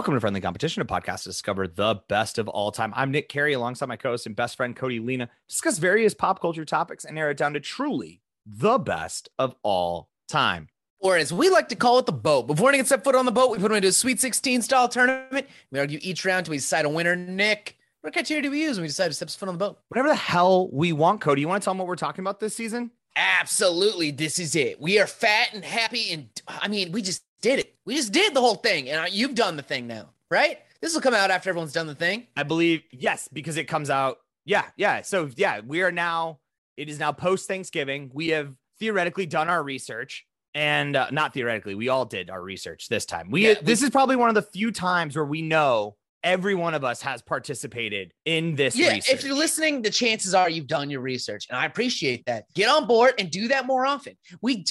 Welcome to Friendly Competition, a podcast to discover the best of all time. I'm Nick Carey, alongside my co-host and best friend Cody Lena, discuss various pop culture topics and narrow it down to truly the best of all time. Or as we like to call it, the boat. Before anyone gets set foot on the boat, we put them into a Sweet 16 style tournament. We argue each round till we decide a winner. Nick, what criteria do we use when we decide to step foot on the boat? Whatever the hell we want, Cody. You want to tell them what we're talking about this season? Absolutely, this is it. We are fat and happy, and I mean, we just did it. We just did the whole thing, and you've done the thing now, right? This will come out after everyone's done the thing. I believe yes, because it comes out. Yeah, yeah. So yeah, we are now. It is now post Thanksgiving. We have theoretically done our research, and uh, not theoretically, we all did our research this time. We, Yeah, this is probably one of the few times where we know every one of us has participated in this. Yeah, research. if you're listening, the chances are you've done your research, and I appreciate that. Get on board and do that more often. We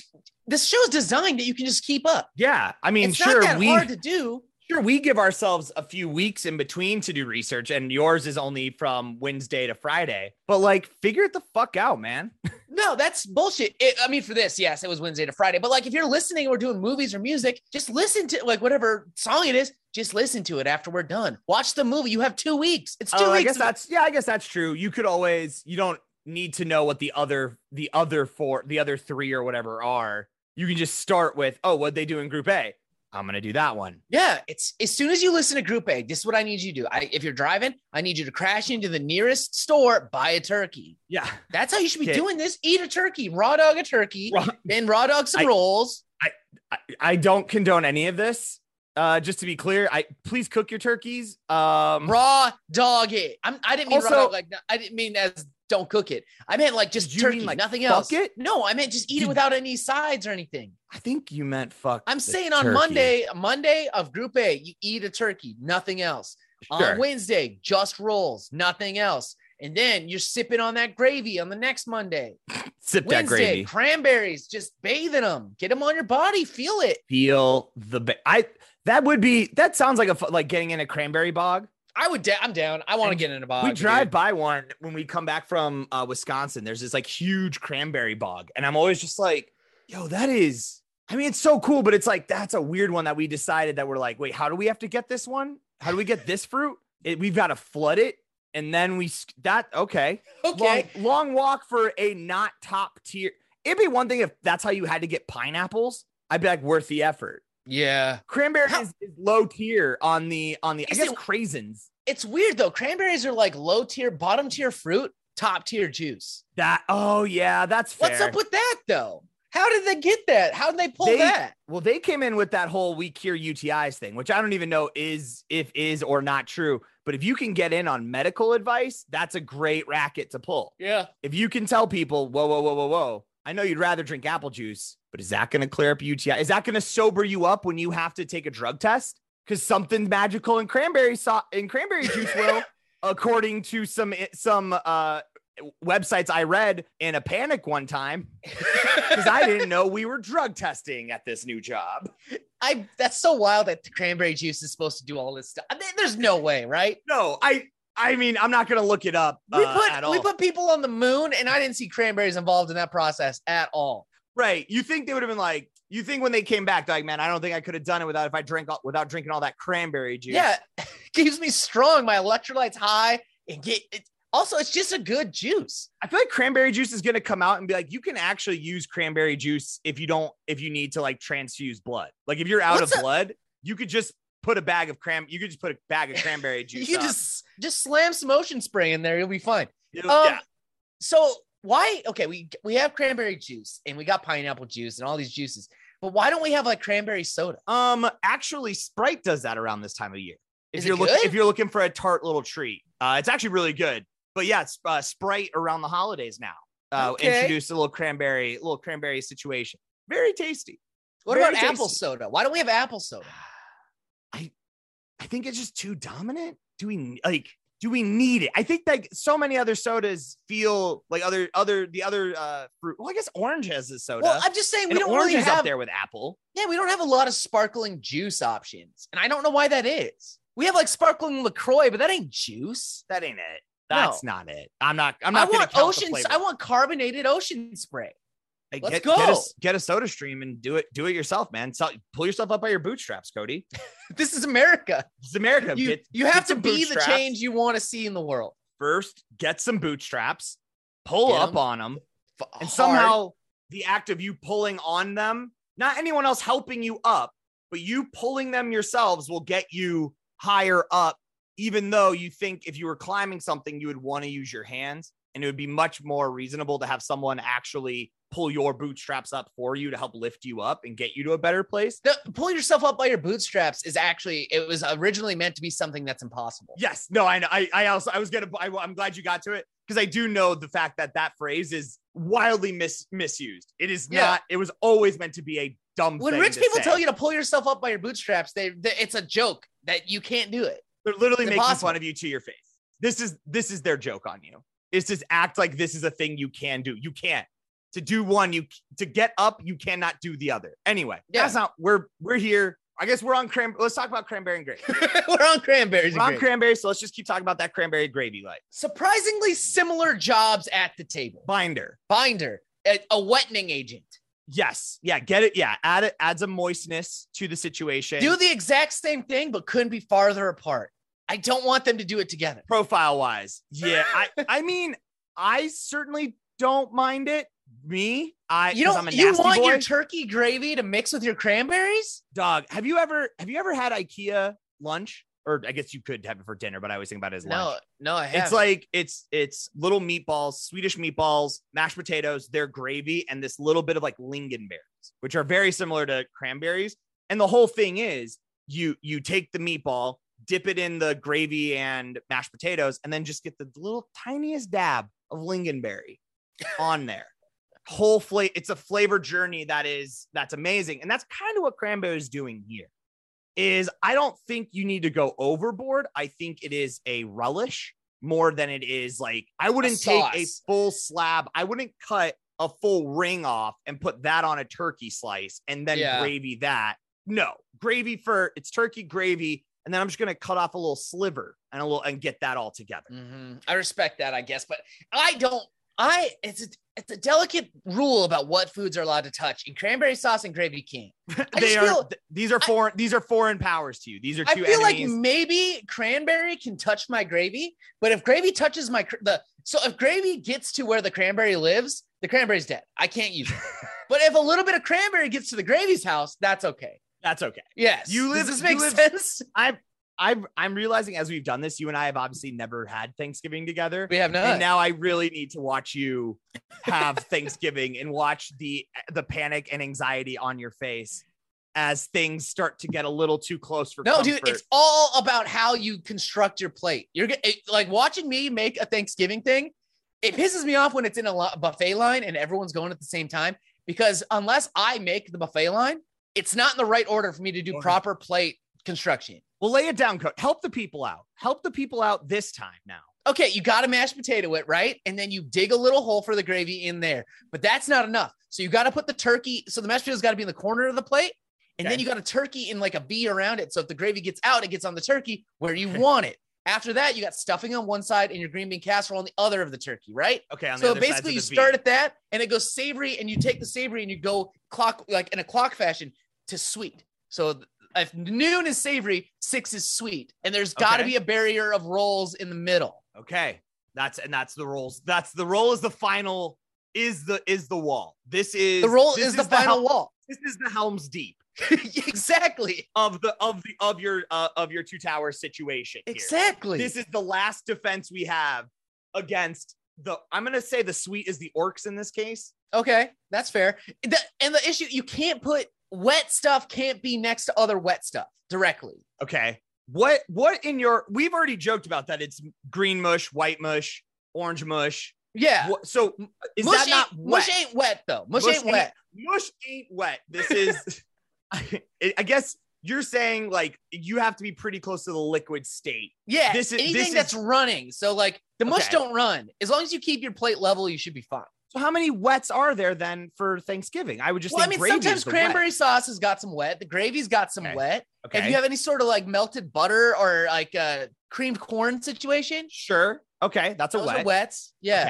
this show's designed that you can just keep up. Yeah, I mean, it's sure not that we hard to do. Sure we give ourselves a few weeks in between to do research, and yours is only from Wednesday to Friday. But like, figure it the fuck out, man. No, that's bullshit. It, I mean, for this, yes, it was Wednesday to Friday. But like, if you're listening, we're doing movies or music. Just listen to like whatever song it is. Just listen to it after we're done. Watch the movie. You have two weeks. It's two Oh, I weeks. guess that's yeah, I guess that's true. You could always you don't need to know what the other the other four the other three or whatever are. You can just start with oh, what they do in Group A. I'm gonna do that one. Yeah, it's as soon as you listen to Group A, this is what I need you to do. I, if you're driving, I need you to crash into the nearest store, buy a turkey. Yeah, That's how you should be doing this. Eat a turkey, raw dog a turkey, Raw- then raw dog some I- rolls. I, I don't condone any of this. Uh, just to be clear, I please cook your turkeys. Um, Raw dog it. I'm, I didn't mean raw Also- dog like I didn't mean as don't cook it. I meant like just you turkey, like, nothing fuck else. it? No, I meant just eat it without any sides or anything. I think you meant fuck. I'm saying on turkey. Monday, Monday of Group A, you eat a turkey, nothing else. Sure. On Wednesday, just rolls, nothing else. And then you're sipping on that gravy on the next Monday. sip that Wednesday, gravy. cranberries, just bathe in them, get them on your body, feel it. Feel the ba- I that would be that sounds like a like getting in a cranberry bog. I would, da- I'm down. I want to get in a bog. we dude. drive by one when we come back from uh, Wisconsin. There's this like huge cranberry bog, and I'm always just like, "Yo, that is." I mean, it's so cool, but it's like that's a weird one that we decided that we're like, "Wait, how do we have to get this one? How do we get this fruit? It, we've got to flood it, and then we that okay, Okay. long, long walk for a not top tier. It'd be one thing if that's how you had to get pineapples. I'd be like, worth the effort. Yeah. Cranberry is, is low tier on the on the. I guess it- craisins. It's weird though. Cranberries are like low tier, bottom tier fruit, top tier juice. That oh yeah, that's fair. What's up with that though? How did they get that? How did they pull They- that? Well, they came in with that whole we cure UTIs thing, which I don't even know is if is or not true. But if you can get in on medical advice, that's a great racket to pull. Yeah. If you can tell people, whoa, whoa, whoa, whoa, whoa, I know you'd rather drink apple juice, but is that going to clear up UTI? Is that going to sober you up when you have to take a drug test? Because something magical in cranberry so- in cranberry juice will, according to some some uh, websites I read in a panic one time, because I didn't know we were drug testing at this new job. I that's so wild that the cranberry juice is supposed to do all this stuff. I mean, there's no way, right? No, I I mean I'm not gonna look it up. We uh, put we put people on the moon, and I didn't see cranberries involved in that process at all. right. You think they would have been like? You think when they came back, like, man, I don't think I could have done it without if I drink without drinking all that cranberry juice. Yeah, keeps me strong. My electrolytes high, and get it. Also, it's just a good juice. I feel like cranberry juice is gonna come out and be like, you can actually use cranberry juice if you don't if you need to like transfuse blood. Like if you're out What's of a- blood, you could just put a bag of cram. You could just put a bag of cranberry juice. you just just slam some ocean spray in there, you'll be fine. It'll- Um, yeah. So why? Okay, we we have cranberry juice and we got pineapple juice and all these juices, but why don't we have like cranberry soda? Um, actually, Sprite does that around this time of year. If Is you're looking, if you're looking for a tart little treat, uh, it's actually really good. But yeah, it's uh, Sprite around the holidays now. Uh, Okay. introduced a little cranberry, little cranberry situation. Very tasty. What Very about apple soda? Why don't we have apple soda? I, I think it's just too dominant. Do we like? Do we need it? I think like so many other sodas feel like other other the other uh fruit. Well, I guess orange has a soda. Well, I'm just saying we and don't orange really is have. up there with apple. Yeah, we don't have a lot of sparkling juice options, and I don't know why that is. We have like sparkling Lacroix, but that ain't juice. That ain't it. That's not it. I'm not. I'm not. gonna want ocean. I want carbonated ocean spray. Let's get, Get go. a, get a soda stream and do it. Do it yourself, man. So, pull yourself up by your bootstraps, Cody. This is America. It's America. You, Get- you have to be the change you want to see in the world. First, get some bootstraps, pull Get up on them, F- and hard. somehow the act of you pulling on them, not anyone else helping you up, but you pulling them yourselves will get you higher up. Even though you think if you were climbing something, you would want to use your hands, and it would be much more reasonable to have someone actually pull your bootstraps up for you to help lift you up and get you to a better place. The, pull yourself up by your bootstraps is actually it was originally meant to be something that's impossible. Yes, no, I know. I, I also I was gonna. I, I'm glad you got to it because I do know the fact that that phrase is wildly mis, misused. It is Yeah. not. It was always meant to be a dumb. When rich people say. tell you to pull yourself up by your bootstraps, they, they it's a joke that you can't do it. they're literally it's making impossible. fun of you to your face. This is this is their joke on you. It's just act like this is a thing you can do. You can't. To do one, you to get up, you cannot do the other. Anyway, Yeah. that's not. We're we're here. I guess we're on cran. Let's talk about cranberry and gravy. We're on cranberries. We're on gravy. cranberry, so let's just keep talking about that cranberry gravy light Surprisingly similar jobs at the table. binder. Binder, a, a wettening agent. Yes. Yeah. Get it. Yeah. Add it. adds a moistness to the situation. Do the exact same thing, but couldn't be farther apart. I don't want them to do it together. profile wise. Yeah. I. I mean, I certainly don't mind it. Me, I. You don't. You want boy. your turkey gravy to mix with your cranberries? dog. Have you ever? Have you ever had IKEA lunch? Or I guess you could have it for dinner, but I always think about it as No, lunch. no, I haven't. It's like it's it's little meatballs, Swedish meatballs, mashed potatoes, their gravy, and this little bit of like lingonberries, which are very similar to cranberries. And the whole thing is you you take the meatball, dip it in the gravy and mashed potatoes, and then just get the little tiniest dab of lingonberry on there. Whole flavor, it's a flavor journey that is that's amazing. And that's kind of what cranberry is doing here. Is I don't think you need to go overboard. I think it is a relish more than it is like I wouldn't take a full slab. I wouldn't cut a full ring off and put that on a turkey slice and then Yeah. gravy that. No, gravy for it's turkey gravy, and then I'm just gonna cut off a little sliver and a little and get that all together. Mhm. I respect that, I guess, but I don't. I it's a, it's a delicate rule about what foods are allowed to touch, and cranberry sauce and gravy can't. They are feel- th- these are I- these are foreign powers to you. These are I two feel like maybe cranberry can touch my gravy, but if gravy touches my the so if gravy gets to where the cranberry lives, the cranberry's dead. I can't use it. but if a little bit of cranberry gets to the gravy's house, that's okay. That's okay. Yes. You live- Does this you make live- sense? I've I've I'm realizing as we've done this, you and I have obviously never had Thanksgiving together. We have not. And now I really need to watch you have Thanksgiving and watch the the panic and anxiety on your face as things start to get a little too close for No, comfort. dude, it's all about how you construct your plate. You're it, like watching me make a Thanksgiving thing. It pisses me off when it's in a buffet line and everyone's going at the same time because unless I make the buffet line, it's not in the right order for me to do Okay. proper plate construction. well, lay it down, coach. Help the people out. Help the people out this time now. Okay, you got to mashed potato it, right? And then you dig a little hole for the gravy in there. But that's not enough. So you got to put the turkey. So the mashed potatoes got to be in the corner of the plate. And then you got a turkey in like a V around it. So if the gravy gets out, it gets on the turkey where you want it. After that, you got stuffing on one side and your green bean casserole on the other of the turkey, right? Okay, on the So basically, you the start at that and it goes savory, and you take the savory and you go clock like in a clock fashion to sweet. So if noon is savory, six is sweet, and there's got to Okay. be a barrier of rolls in the middle. Okay. That's and that's the rolls. That's the roll is the final is the is the wall. This is The roll this is the final Hel- wall. This is the Helm's Deep exactly. of the of the of your uh, of your two towers situation. here. Exactly. This is the last defense we have against the. I'm gonna say the sweet is the orcs in this case. okay, that's fair. The- and the issue you can't put wet stuff can't be next to other wet stuff directly. Okay. What what in your? We've already joked about that. It's green mush, white mush, orange mush. Yeah. So is mush that not wet? mush ain't wet though. Mush, Mush ain't wet. mush ain't wet. This is, I, I guess you're saying like you have to be pretty close to the liquid state. Yeah. This is- anything this is- that's running. So like the mush Okay. don't run. As long as you keep your plate level, you should be fine. So how many wets are there then for Thanksgiving? I would just Well, I mean, sometimes cranberry wet. sauce has got some wet. The gravy's got some Okay. wet. Okay. If you have any sort of like melted butter or like a creamed corn situation, sure. Okay, that's a those wet. are wets. Yeah.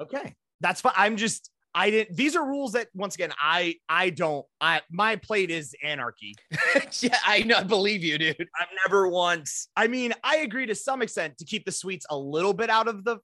Okay. Okay. That's fine. I'm just I didn't. These are rules that once again, I I don't. I my plate is anarchy. yeah, I know. I believe you, dude. I've never once. I mean, I agree to some extent to keep the sweets a little bit out of the,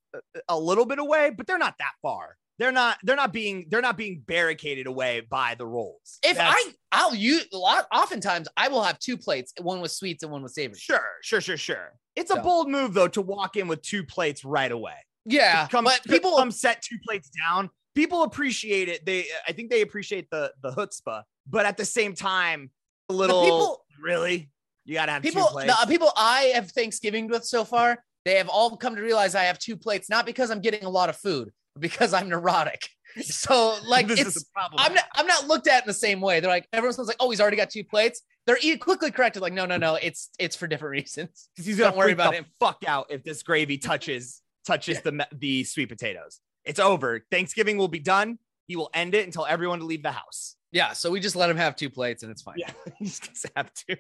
a little bit away, but they're not that far. They're not. They're not being. They're not being barricaded away by the rolls. If That's- I, I'll use a lot. Oftentimes, I will have two plates, one with sweets and one with savory. sure, sure, sure, sure. It's a bold move though to walk in with two plates right away. Yeah, come, but people people, come set two plates down. People appreciate it. They, I think they appreciate the the chutzpah, but at the same time, a little. people- really, you gotta have people, two plates. the uh, people I have Thanksgiving with so far, they have all come to realize I have two plates, not because I'm getting a lot of food, but because I'm neurotic. So, like, it's is a problem. I'm not I'm not looked at in the same way. They're like everyone's like, oh, he's already got two plates. They're quickly corrected, like, no, no, no, it's it's for different reasons. because he's gonna Don't worry freak about the him. Fuck out if this gravy touches touches the the sweet potatoes. It's over. Thanksgiving will be done. He will end it and tell everyone to leave the house. Yeah, so we just let him have two plates and it's fine. Yeah, he's gonna have to.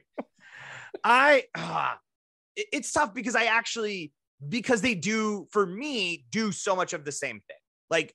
I ah, it- it's tough because I actually because they do for me do so much of the same thing. Like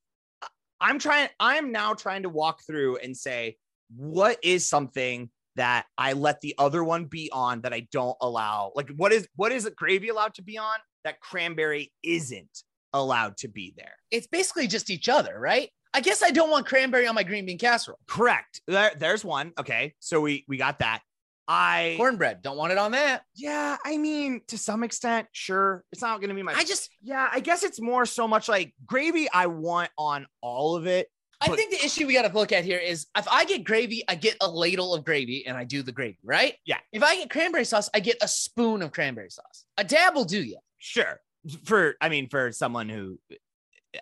I'm trying. I'm now trying to walk through and say what is something that I let the other one be on that I don't allow. Like what is what is gravy allowed to be on that cranberry isn't allowed to be there. It's basically just each other, right? I guess I don't want cranberry on my green bean casserole. Correct. There, there's one. Okay, so we we got that. I Cornbread, don't want it on that. Yeah, I mean, to some extent, sure. It's not going to be my. I just yeah, I guess it's more so much like gravy. I want on all of it. I think the issue we got to look at here is if I get gravy, I get a ladle of gravy and I do the gravy, right? Yeah. If I get cranberry sauce, I get a spoon of cranberry sauce. A dab will do you. Sure. For I mean, for someone who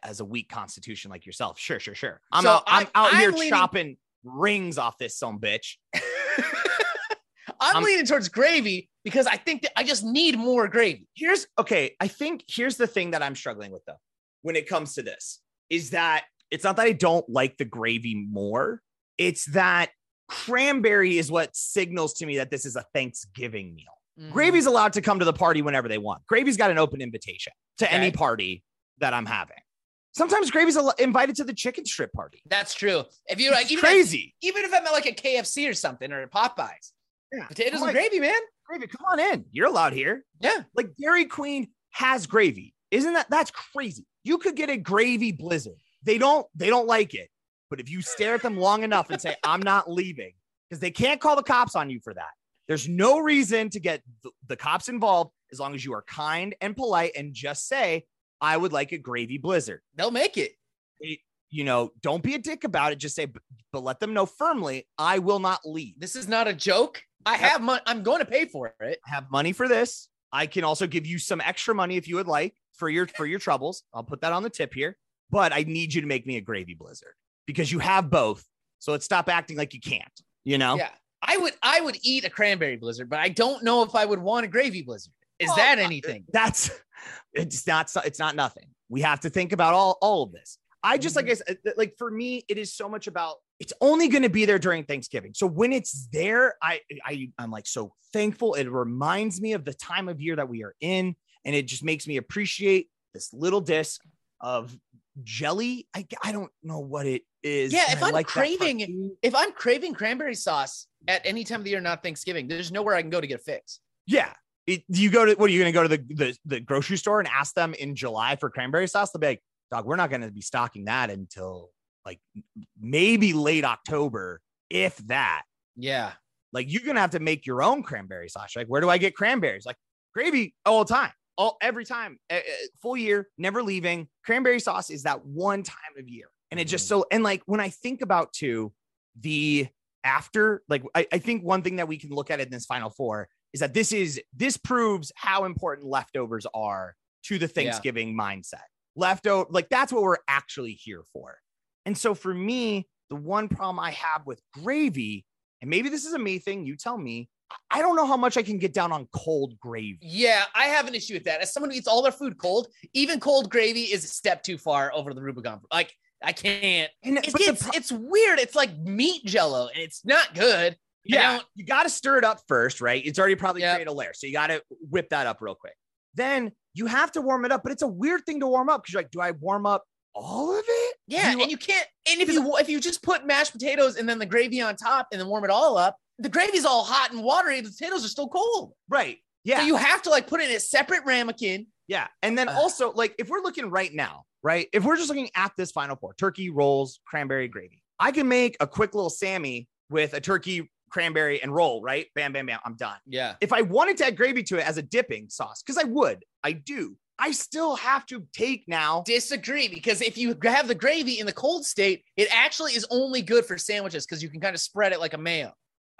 has a weak constitution like yourself, sure, sure, sure. I'm So out, I'm, I'm- out here I'm leaning- chopping rings off this some bitch. I'm I'm- leaning towards gravy because I think that I just need more gravy. Here's okay. I think here's the thing that I'm struggling with though, when it comes to this, is that it's not that I don't like the gravy more. It's that cranberry is what signals to me that this is a Thanksgiving meal. Mm-hmm. Gravy's allowed to come to the party whenever they want. Gravy's got an open invitation to any party that I'm having. Sometimes Gravy's invited to the chicken strip party. That's true. If you're like, even crazy. If, even if I'm at like a KFC or something or a Popeyes, Yeah. potatoes and gravy, man. Gravy, come on in. You're allowed here. Yeah. Like Dairy Queen has gravy. Isn't that that's crazy? You could get a gravy blizzard. They don't they don't like it. But if you stare at them long enough and say I'm not leaving because they can't call the cops on you for that. There's no reason to get the, the cops involved as long as you are kind and polite and just say I would like a gravy blizzard. They'll make it. You know, don't be a dick about it. Just say but, but let them know firmly I will not leave. This is not a joke. I have money. I'm going to pay for it. I have money for this. I can also give you some extra money if you would like for your for your troubles. I'll put that on the tip here. But I need you to make me a gravy blizzard because you have both. So let's stop acting like you can't. You know? Yeah. I would I would eat a cranberry blizzard, but I don't know if I would want a gravy blizzard. Is Well, that uh, anything? That's it's not it's not nothing. We have to think about all all of this. I just Mm-hmm. like I said, like for me, it is so much about it's only going to be there during Thanksgiving. So when it's there, I I I'm like so thankful. It reminds me of the time of year that we are in, and it just makes me appreciate this little disc of jelly. I I don't know what it is. Yeah, if I'm like craving- If I'm craving cranberry sauce at any time of the year, not Thanksgiving, there's nowhere I can go to get a fix. Yeah. It, do you go to what are you going to go to the, the the grocery store and ask them in July for cranberry sauce? They'll be like, "Dog, we're not going to be stocking that until like maybe late October, if that." Yeah. Like you're going to have to make your own cranberry sauce. Like, where do I get cranberries? Like gravy all the time, all every time, uh, uh, full year, never leaving. Cranberry sauce is that one time of year, and it just so and like when I think about too the after, like I, I think one thing that we can look at in this final four is that this is this proves how important leftovers are to the Thanksgiving mindset. Leftover, like that's what we're actually here for. And so for me, the one problem I have with gravy, and maybe this is a me thing, you tell me, I don't know how much I can get down on cold gravy. Yeah, I have an issue with that. As someone who eats all their food cold, even cold gravy is a step too far over the Rubicon. Like I can't. And It but gets, pro- it's weird. It's like meat jello, and it's not good. Yeah, you got to stir it up first, right? It's already probably Yep. created a layer. So you got to whip that up real quick. Then you have to warm it up, but it's a weird thing to warm up because you're like, do I warm up all of it Yeah, You- and you can't. And if you if you just put mashed potatoes and then the gravy on top and then warm it all up, the gravy's all hot and watery. The potatoes are still cold. Right. Yeah. So you have to like put it in a separate ramekin. Yeah. And then Uh. also, like, if we're looking right now, right? If we're just looking at this final four turkey, rolls, cranberry, gravy, I can make a quick little Sammy with a turkey, cranberry, and roll, right? Bam, bam, bam. I'm done. Yeah. If I wanted to add gravy to it as a dipping sauce, because I would, I do, I still have to take now. Disagree because if you have the gravy in the cold state, it actually is only good for sandwiches because you can kind of spread it like a mayo.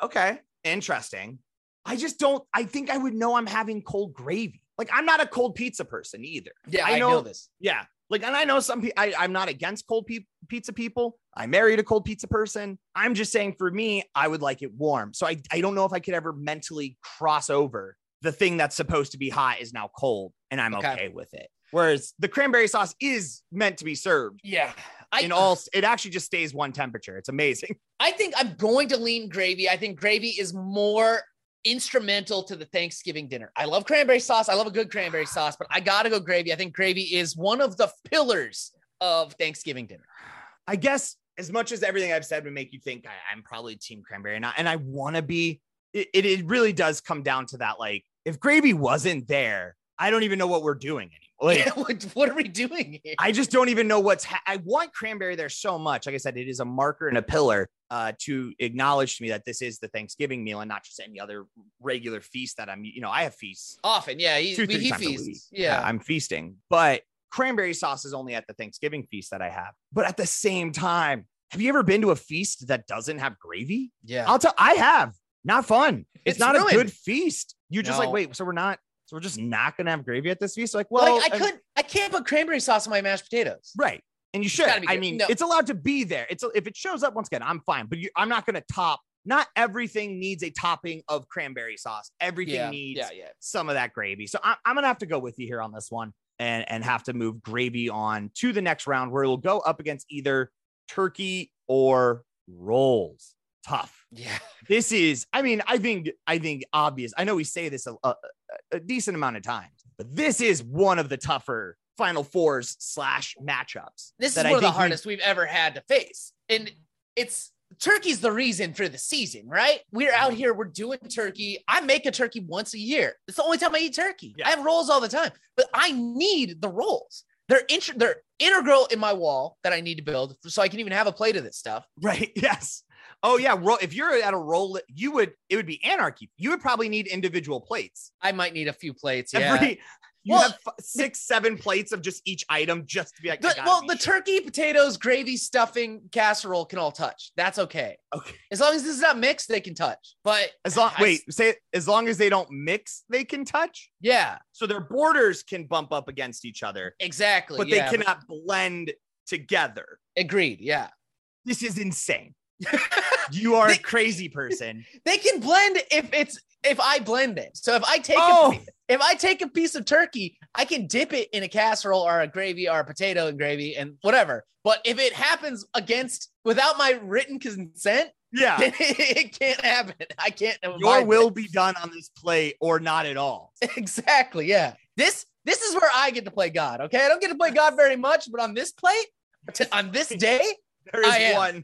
Okay. Interesting. I just don't, I think I would know I'm having cold gravy. Like, I'm not a cold pizza person either. Yeah, I I know- know this. Yeah. Like, and I know some people, I'm not against cold pe- pizza people. I married a cold pizza person. I'm just saying for me, I would like it warm. So I, I don't know if I could ever mentally cross over the thing that's supposed to be hot is now cold and I'm okay, Okay. with it. Whereas the cranberry sauce is meant to be served Yeah. I, in all, it actually just stays one temperature. It's amazing. I think I'm going to lean gravy. I think gravy is more instrumental to the Thanksgiving dinner. I love cranberry sauce. I love a good cranberry sauce, but I got to go gravy. I think gravy is one of the pillars of Thanksgiving dinner. I guess as much as everything I've said would make you think I, I'm probably team cranberry and I, and I want to be, it, it, it really does come down to that. Like if gravy wasn't there, I don't even know what we're doing anymore. Like Yeah, what, what are we doing here? I just don't even know what's, ha- I want cranberry there so much. Like I said, it is a marker and a pillar uh, to acknowledge to me that this is the Thanksgiving meal and not just any other regular feast that I'm, you know, I have feasts Often, yeah, he, two, three he times a week. feasts. Yeah. I'm feasting, but cranberry sauce is only at the Thanksgiving feast that I have. But at the same time, have you ever been to a feast that doesn't have gravy? yeah. I'll tell I have. Not fun. It's, It's not a good feast. You're just like, wait, so we're not, so we're just not gonna have gravy at this feast? Like, well, like I could, I can't put cranberry sauce on my mashed potatoes. right. And you should. I mean, No. it's allowed to be there. It's if it shows up once again, I'm fine. But you, I'm not gonna top. Not everything needs a topping of cranberry sauce. Everything Yeah, needs yeah, yeah. some of that gravy. So I, I'm gonna have to go with you here on this one and and have to move gravy on to the next round where it'll go up against either turkey or rolls. Tough. Yeah. This is, I mean, I think I think obvious. I know we say this a, a, a decent amount of times, but this is one of the tougher final fours slash matchups. This is that I one of the hardest we've ever had to face. And it's turkey's the reason for the season, right? We're out here, we're doing turkey. I make a turkey once a year. It's the only time I eat turkey. Yeah. I have rolls all the time, but I need the rolls. They're int- they're integral in my wall that I need to build so I can even have a plate of this stuff. Right. Yes. Oh yeah. Roll. If you're at a roll, you would. It would be anarchy. You would probably need individual plates. I might need a few plates. Yeah. Every. You Well, have f- six, seven plates of just each item, just to be like. The- well, the sure. turkey, potatoes, gravy, stuffing, casserole can all touch. That's okay. Okay. As long as this is not mixed, they can touch. But As long. I- Wait. Say as long as they don't mix, they can touch. yeah, So their borders can bump up against each other, exactly. but yeah, they cannot blend together. Agreed. Yeah. This is insane. You are a crazy person. They can blend if it's if I blend it. So if I take Oh. a, if I take a piece of turkey, I can dip it in a casserole or a gravy or a potato and gravy and whatever. But if it happens against without my written consent, Yeah. it can't happen. I can't. Your will by be done on this plate or not at all. exactly. Yeah. This this is where I get to play God. Okay, I don't get to play God very much, but on this plate, on this day, there is I is am. one.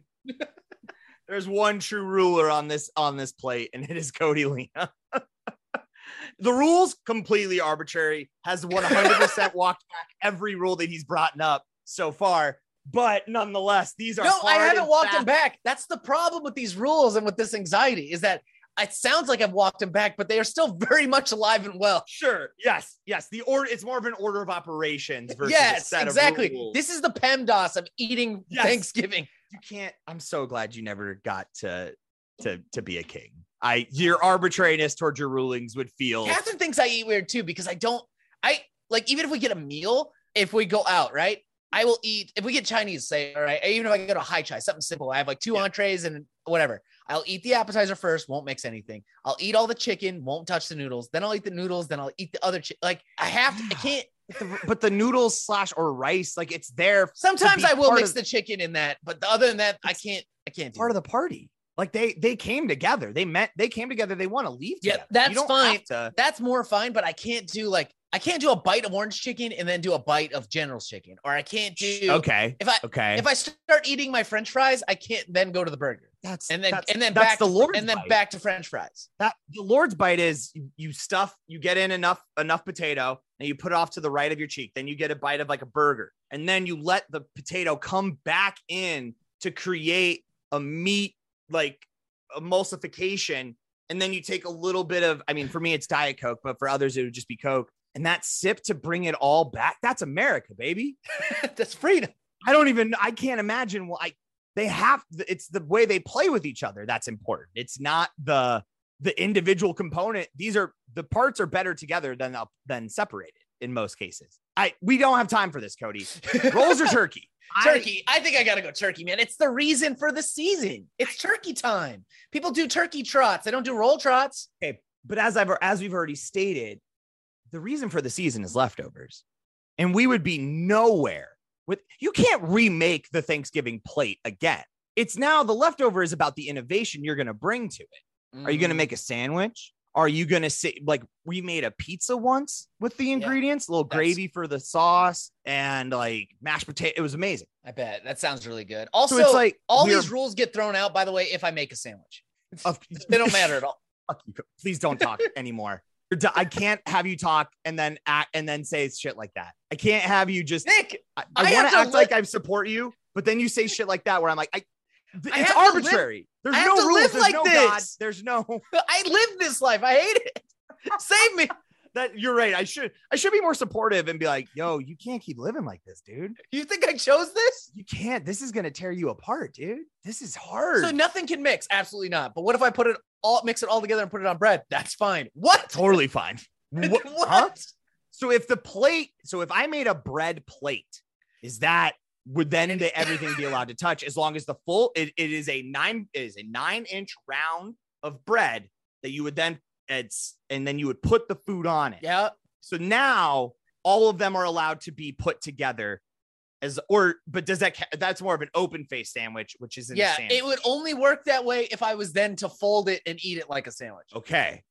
There's one true ruler on this on this plate, and it is Cody Lena. the rules completely arbitrary. Has 100% walked back every rule that he's brought up so far, but nonetheless, these are no, I haven't walked him back. That's the problem with these rules and with this anxiety is that it sounds like I've walked him back, but they are still very much alive and well. Sure. Yes. Yes. The order. It's more of an order of operations versus a yes, set exactly. Of rules. This is the PEMDAS of eating Yes. Thanksgiving. You can't. I'm so glad you never got to to to be a king. I your arbitrariness towards your rulings would feel. Catherine thinks I eat weird too because I don't. I like even if we get a meal, if we go out, right? I will eat if we get Chinese, say, all right. Even if I go to high chai, something simple. I have like two Yeah. entrees and whatever. I'll eat the appetizer first, won't mix anything. I'll eat all the chicken, won't touch the noodles. Then I'll eat the noodles. Then I'll eat the other chicken. Like I have to. I can't. The- but the noodles slash or rice, like it's there Sometimes I will mix of- the chicken in that, but other than that, I can't. I can't do part that. of the party. Like they they came together. They met. They came together. They want to leave. Yeah, together. that's fine. To, That's more fine, but I can't do like I can't do a bite of orange chicken and then do a bite of General's chicken, or I can't do. Okay. If I Okay. if I start eating my French fries, I can't then go to the burger that's and then that's, and then that's back the Lord's and then bite. back to French fries. that the Lord's bite is you, you stuff, you get in enough enough potato, and you put it off to the right of your cheek. Then you get a bite of like a burger, and then you let the potato come back in to create a meat like emulsification. And then you take a little bit of, I mean, for me it's Diet Coke, but for others it would just be Coke. And that sip to bring it all back. That's America, baby. That's freedom. I don't even I can't imagine why they have it's the way they play with each other that's important. It's not the the individual component. These are the parts are better together than up than separated in most cases. I we don't have time for this, Cody. Rolls or turkey? I- turkey. I, think I gotta go turkey, man. It's the reason for the season. It's turkey time. People do turkey trots. They don't do roll trots. okay, but as I've as we've already stated, the reason for the season is leftovers. And we would be nowhere with you can't remake the Thanksgiving plate again. It's now the leftover is about the innovation you're going to bring to it. Are you Mm. going to make a sandwich? Are you going to say like we made a pizza once with the ingredients, a little gravy for the sauce and like mashed potato? It was amazing. I bet that sounds really good. Also, So it's like all these rules get thrown out. By the way, if I make a sandwich, of- they don't matter at all. Please don't talk anymore. I can't have you talk and then act and then say shit like that. I can't have you just. Nick, I, I I want to act li- like I support you, but then you say shit like that where I'm like, I. th- it's to live- arbitrary. There's no rules. There's like no God. There's no. I live this life. I hate it. Save me. That you're right. I should. I should be more supportive and be like, "Yo, you can't keep living like this, dude. You think I chose this? You can't. This is gonna tear you apart, dude. This is hard. So nothing can mix. Absolutely not. But what if I put it all, mix it all together and put it on bread? That's fine. What? totally fine. What? What? Huh? So if the plate, so if I made a bread plate, is that would then into everything be allowed to touch as long as the full it, it is a nine it is a nine inch round of bread that you would then it's and then you would put the food on it. Yeah. So now all of them are allowed to be put together as or but does that that's more of an open face sandwich, which isn't a Yeah. It would only work that way if I was then to fold it and eat it like a sandwich. okay.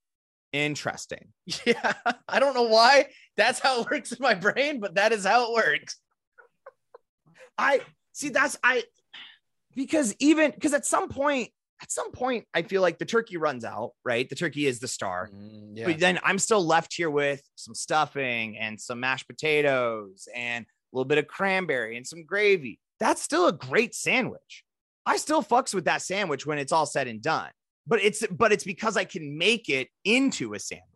Interesting. Yeah. I don't know why that's how it works in my brain, but that is how it works. I see that's I because even because at some point, at some point, I feel like the turkey runs out, right? The turkey is the star. Mm, But then I'm still left here with some stuffing and some mashed potatoes and a little bit of cranberry and some gravy. That's still a great sandwich. I still fucks with that sandwich when it's all said and done. But it's but it's because I can make it into a sandwich.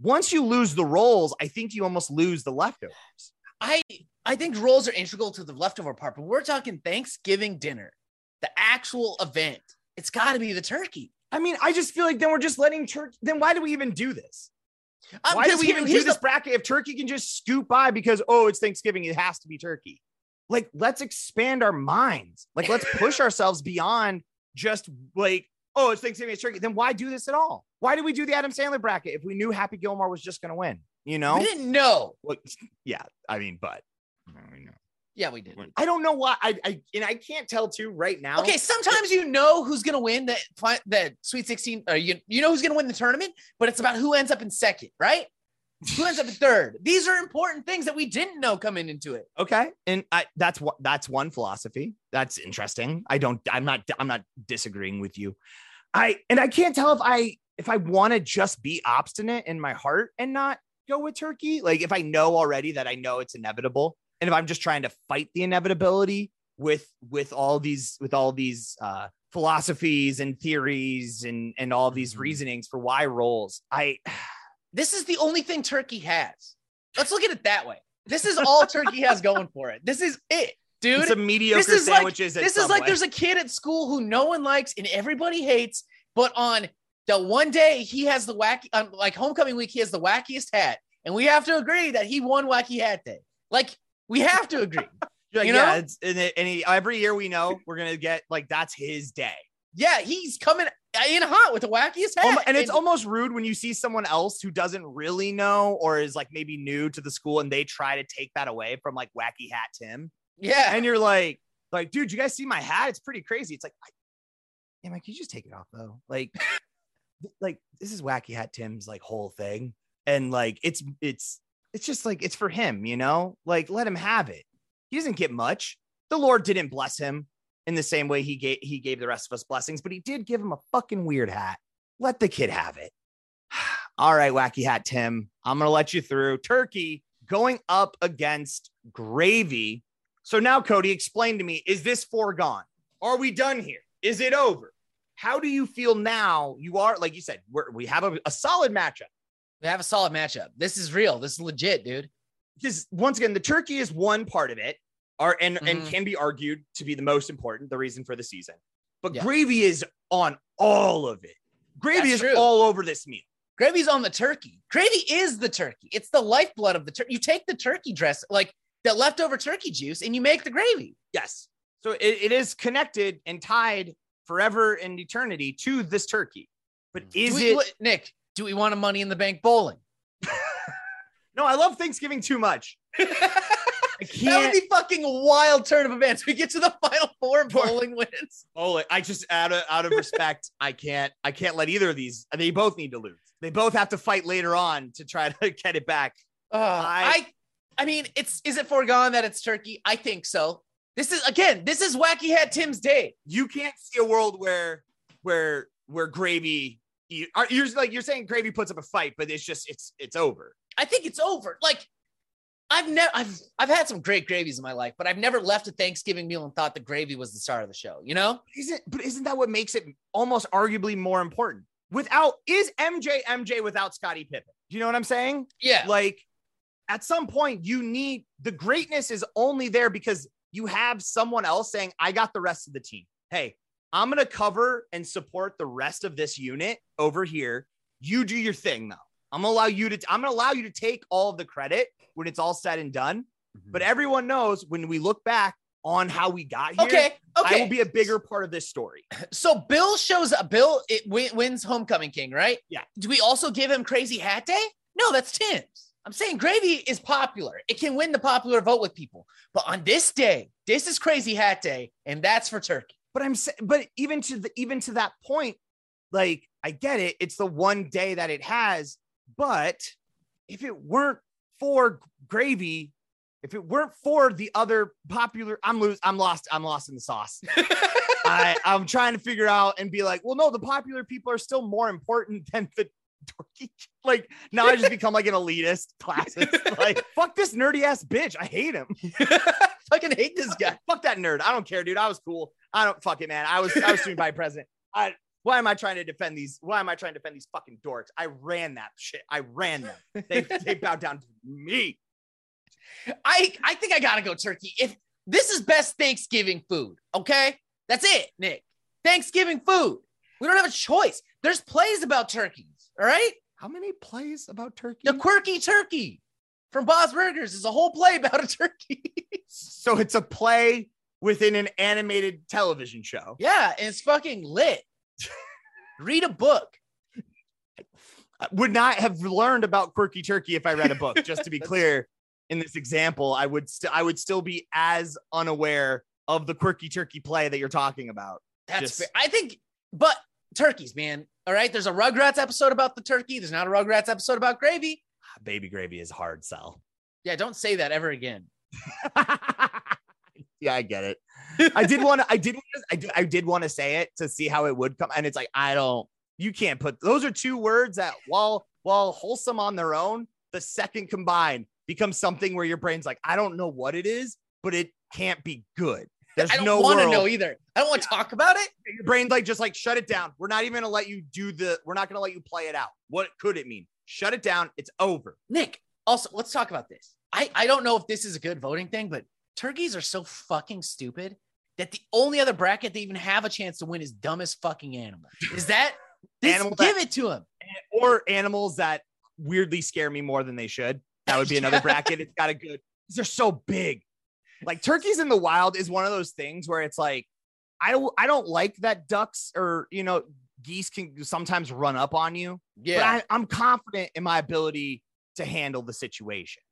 Once you lose the rolls, I think you almost lose the leftovers. I I think rolls are integral to the leftover part, but we're talking Thanksgiving dinner, the actual event. It's got to be the turkey. I mean, I just feel like then we're just letting turkey. Then why do we even do this? Um, Why do we even do this the- bracket if turkey can just scoot by because oh it's Thanksgiving it has to be turkey? Like let's expand our minds. Like let's push ourselves beyond just like oh it's Thanksgiving it's turkey. Then why do this at all? Why did we do the Adam Sandler bracket if we knew Happy Gilmore was just going to win? You know? We didn't know. Well, yeah, I mean, but I know. Yeah, we did. I don't know why I, I and I can't tell too right now. Okay, sometimes you know who's gonna win the the Sweet 16, or you you know who's gonna win the tournament, but it's about who ends up in second, right? Who ends up in third? These are important things that we didn't know coming into it. Okay, and I that's what that's one philosophy. That's interesting. I don't. I'm not. I'm not disagreeing with you. I and I can't tell if I if I want to just be obstinate in my heart and not go with Turkey. Like if I know already that I know it's inevitable, and if I'm just trying to fight the inevitability with with all these with all these uh, philosophies and theories and and all these Mhm. reasonings for why rolls. I This is the only thing Turkey has. Let's look at it that way. This is all Turkey has going for it. This is it, dude. some mediocre this is like- sandwiches. at this is like there's a kid at school who no one likes and everybody hates, but on the one day he has the wacky, on like homecoming week, he has the wackiest hat, and we have to agree that he won Wacky Hat Day. Like we have to agree. You're like, You yeah, know? it's, and, it, and he, every year we know we're gonna get like that's his day. yeah, he's coming in hot with the wackiest hat, and it's almost rude when you see someone else who doesn't really know or is like maybe new to the school and they try to take that away from like wacky hat Tim, yeah. and you're like, like, dude, you guys see my hat? It's pretty crazy. It's like, I, yeah, man, can you just take it off though? Like, like this is wacky hat Tim's like whole thing. and like it's it's it's just like it's for him, you know? Like let him have it. He doesn't get much. The Lord didn't bless him in the same way he gave he gave the rest of us blessings, but he did give him a fucking weird hat. Let the kid have it. All right, wacky hat Tim, I'm gonna let you through. Turkey going up against gravy. So now, Cody, explain to me: Is this foregone? Are we done here? Is it over? How do you feel now? You are like you said, we have a, a solid matchup. We have a solid matchup. This is real. This is legit, dude. Because once again, the turkey is one part of it, are and and Mhm. can be argued to be the most important, the reason for the season. But Yeah. gravy is on all of it. Gravy That's is true. all over this meal. Gravy's on the turkey. Gravy is the turkey. It's the lifeblood of the turkey. You take the turkey dress, like the leftover turkey juice, and you make the gravy. Yes. So it, it is connected and tied forever and eternity to this turkey. But is we, it? Nick? Do we want a money in the bank bowling? No, I love Thanksgiving too much. I That would be fucking a wild turn of events. We get to the final four and bowling wins. Bowling. I just out of out of respect, I can't. I can't let either of these. They both need to lose. They both have to fight later on to try to get it back. Uh, I, I mean, it's is it foregone that it's turkey? I think so. This is again, this is wacky hat Tim's day. You can't see a world where where where gravy. You, are, you're like you're saying gravy puts up a fight, but it's just it's it's over. I think it's over. Like I've never I've I've had some great gravies in my life, but I've never left a Thanksgiving meal and thought the gravy was the star of the show, you know? Isn't but isn't that what makes it almost arguably more important? Without is MJ MJ without Scottie Pippen? Do you know what I'm saying? Yeah. Like at some point you need the greatness is only there because you have someone else saying, I got the rest of the team. Hey, I'm gonna cover and support the rest of this unit over here. You do your thing though. I'm gonna allow you to I'm gonna allow you to take all of the credit when it's all said and done. Mm-hmm. But everyone knows when we look back on how we got here, Okay. Okay. I will be a bigger part of this story. so Bill shows up. Bill it win, wins homecoming king, right? Yeah. Do we also give him crazy hat day? No, that's Tim's. I'm saying gravy is popular. It can win the popular vote with people. But on this day, this is crazy hat day, and that's for turkey. But I'm but even to the even to that point, like I get it. It's the one day that it has. But if it weren't for gravy, if it weren't for the other popular, I'm lose. I'm lost. I'm lost in the sauce. I, I'm trying to figure out and be like, well, no, the popular people are still more important than the dorky. Like now I just become like an elitist classist. like, fuck this nerdy ass bitch. I hate him. I fucking hate this guy. Fuck that nerd. I don't care, dude. I was cool. I don't fuck it, man. I was I was student by president. I why am I trying to defend these? Why am I trying to defend these fucking dorks? I ran that shit. I ran them. They they bowed down to me. I I think I gotta go turkey. If this is best Thanksgiving food, okay, that's it, Nick. Thanksgiving food. We don't have a choice. There's plays about turkeys. All right, How many plays about turkey? the quirky turkey from Bob's Burgers is a whole play about a turkey. so it's a play within an animated television show. yeah, and it's fucking lit. Read a book. I would not have learned about quirky turkey if I read a book. Just to be clear, in this example, I would still I would still be as unaware of the quirky turkey play that you're talking about. That's Just- fair. I think, but turkeys, man. All right, there's a Rugrats episode about the turkey. There's not a Rugrats episode about gravy. Ah, baby gravy is hard sell. Yeah, don't say that ever again. yeah, I get it. I did want to. I did. I did. I did want to say it to see how it would come, and it's like I don't. You can't put those are two words that while while wholesome on their own, the second combined becomes something where your brain's like, I don't know what it is, but it can't be good. There's I don't no want to know either. I don't want to talk about it. Your brain's like just like shut it down. We're not even gonna let you do the. We're not gonna let you play it out. What could it mean? Shut it down. It's over. Nick, also, let's talk about this. I, I don't know if this is a good voting thing, but turkeys are so fucking stupid that the only other bracket they even have a chance to win is dumbest fucking animal. Is that Animal give that- it to them or animals that weirdly scare me more than they should. That would be another bracket. It's got a good. They're so big. Like turkeys in the wild is one of those things where it's like, I don't, I don't like that ducks or you know geese can sometimes run up on you. Yeah. But I, I'm confident in my ability to handle the situation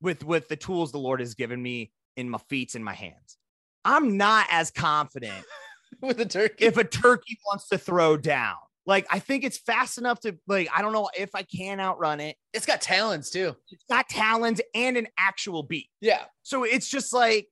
with with the tools the Lord has given me in my feet and my hands. I'm not as confident with the turkey. if a turkey wants to throw down. Like I think it's fast enough to like I don't know if I can outrun it. It's got talons too. It's got talons and an actual beat. Yeah. So it's just like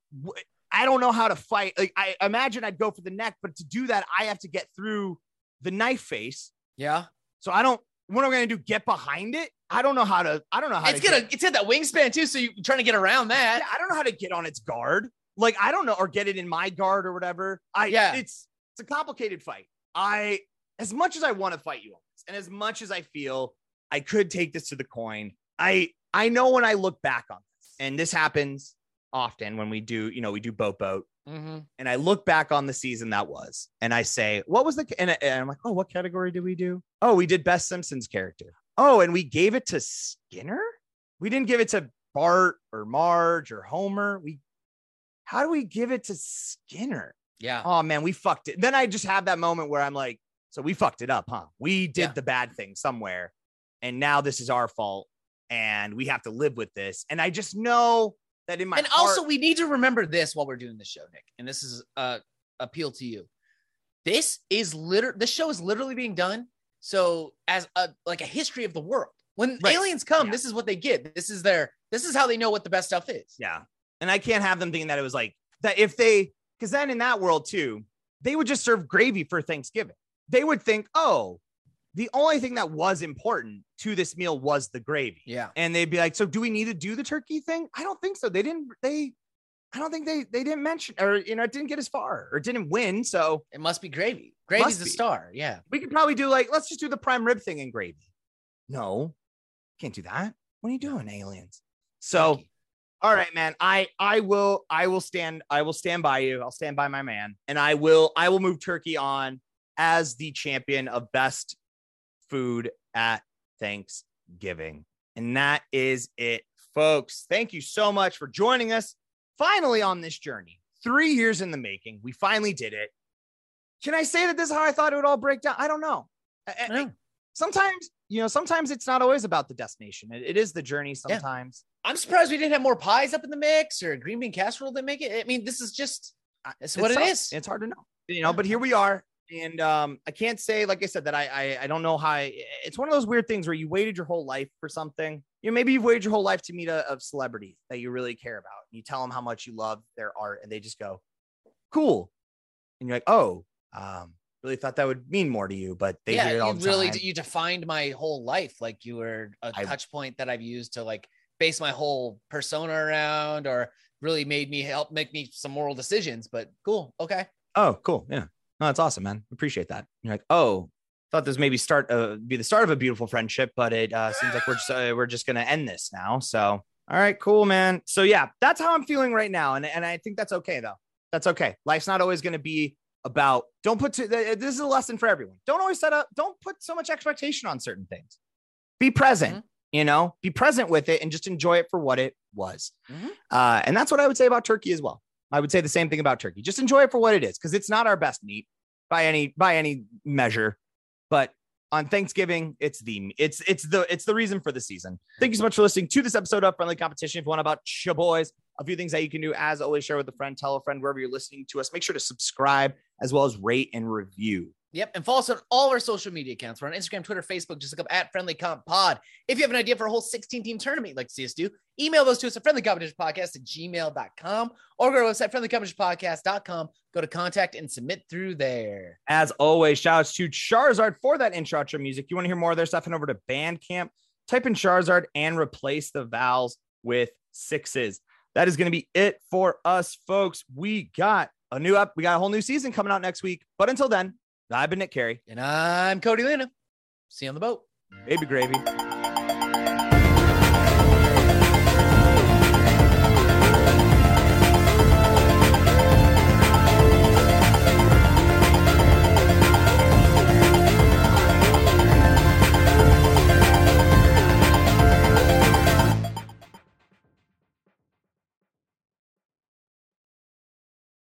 I don't know how to fight. Like I imagine I'd go for the neck, but to do that, I have to get through the knife face. Yeah. So I don't. What am I gonna do? Get behind it? I don't know how to. I don't know how It's to. gonna Get, it's got that wingspan too, so you're trying to get around that. Yeah, I don't know how to get on its guard. Like I don't know, or get it in my guard or whatever. I Yeah. It's it's a complicated fight. I as much as I want to fight you on this, and as much as I feel I could take this to the coin, I I know when I look back on this, and this happens often when we do, you know, we do boat boat. Mm-hmm. and I look back on the season that was, and I say, what was the? And, I- and I'm like, oh, what category did we do? Oh, we did best Simpsons character. Oh, and we gave it to Skinner. We didn't give it to Bart or Marge or Homer. We, how do we give it to Skinner? Yeah. Oh man, we fucked it. Then I just have that moment where I'm like, so we fucked it up, huh? We did Yeah. the bad thing somewhere, and now this is our fault, and we have to live with this. And I just know that in my and heart- also we need to remember this while we're doing this show, Nick. And this is uh appeal to you. This is literally this show is literally being done so as a like a history of the world. When Right. aliens come, Yeah. this is what they get. This is their this is how they know what the best stuff is. Yeah. And I can't have them thinking that it was like that if they, because then in that world too, they would just serve gravy for Thanksgiving. They would think, oh, the only thing that was important to this meal was the gravy. Yeah. And they'd be like, so do we need to do the turkey thing? I don't think so. They didn't, they, I don't think they, they didn't mention or, you know, it didn't get as far or didn't win. So It must be gravy. Gravy's the star. Yeah. we could probably do like, let's just do the prime rib thing in gravy. No, can't do that. What are you doing, aliens? So, all right, man. I I will I will stand I will stand by you. I'll stand by my man, and I will I will move Turkey on as the champion of best food at Thanksgiving, and that is it, folks. Thank you so much for joining us. Finally on this journey, three years in the making, we finally did it. Can I say that this is how I thought it would all break down? I don't know. I- I- sometimes you know sometimes it's not always about the destination it, it is the journey Yeah. sometimes I'm surprised we didn't have more pies up in the mix or green bean casserole that make it. I mean, this is just uh, it's what it tough. is. it's hard to know you know but here we are and um i can't say like i said that I, I i don't know how I, it's one of those weird things where you waited your whole life for something you know maybe you've waited your whole life to meet a, a celebrity that you really care about you tell them how much you love their art and they just go cool and you're like oh um really thought that would mean more to you but they yeah, hear it all you the really time. you defined my whole life. Like you were a I- touch point that I've used to like base my whole persona around, or really made me help make me some moral decisions. But cool, okay. Oh, cool. Yeah. No, that's awesome, man. Appreciate that. You're like, oh, thought this maybe start uh, be the start of a beautiful friendship, but it uh, seems like we're just uh, we're just gonna end this now. So, all right, cool, man. So yeah, that's how I'm feeling right now, and and I think that's okay though. That's okay. Life's not always gonna be about. Don't put. To, this is a lesson for everyone. Don't always set up. Don't put so much expectation on certain things. Be present. Mhm. You know, be present with it and just enjoy it for what it was. Mhm. Uh, and that's what I would say about turkey as well. I would say the same thing about turkey. Just enjoy it for what it is, because it's not our best meat by any by any measure. But on Thanksgiving, it's the it's it's the it's the reason for the season. Thank you so much for listening to this episode of Friendly Competition. If you want about your boys, a few things that you can do, as always, share with a friend, tell a friend wherever you're listening to us. Make sure to subscribe as well as rate and review. Yep. And follow us on all our social media accounts. We're on Instagram, Twitter, Facebook. Just look up at Friendly Comp Pod. If you have an idea for a whole 16 team tournament you'd like to see us do, email those to us at friendlycompetitionpodcast at gmail.com or go to our website, friendlycompetitionpodcast.com. Go to contact and submit through there. As always, shout outs to Charizard for that intro outro music. You want to hear more of their stuff? Head over to Bandcamp, type in Charizard and replace the vowels with sixes. That is going to be it for us, folks. We got a new up. We got a whole new season coming out next week. But until then, I've been Nick Carey, And I'm Cody Luna. See you on the boat. baby gravy.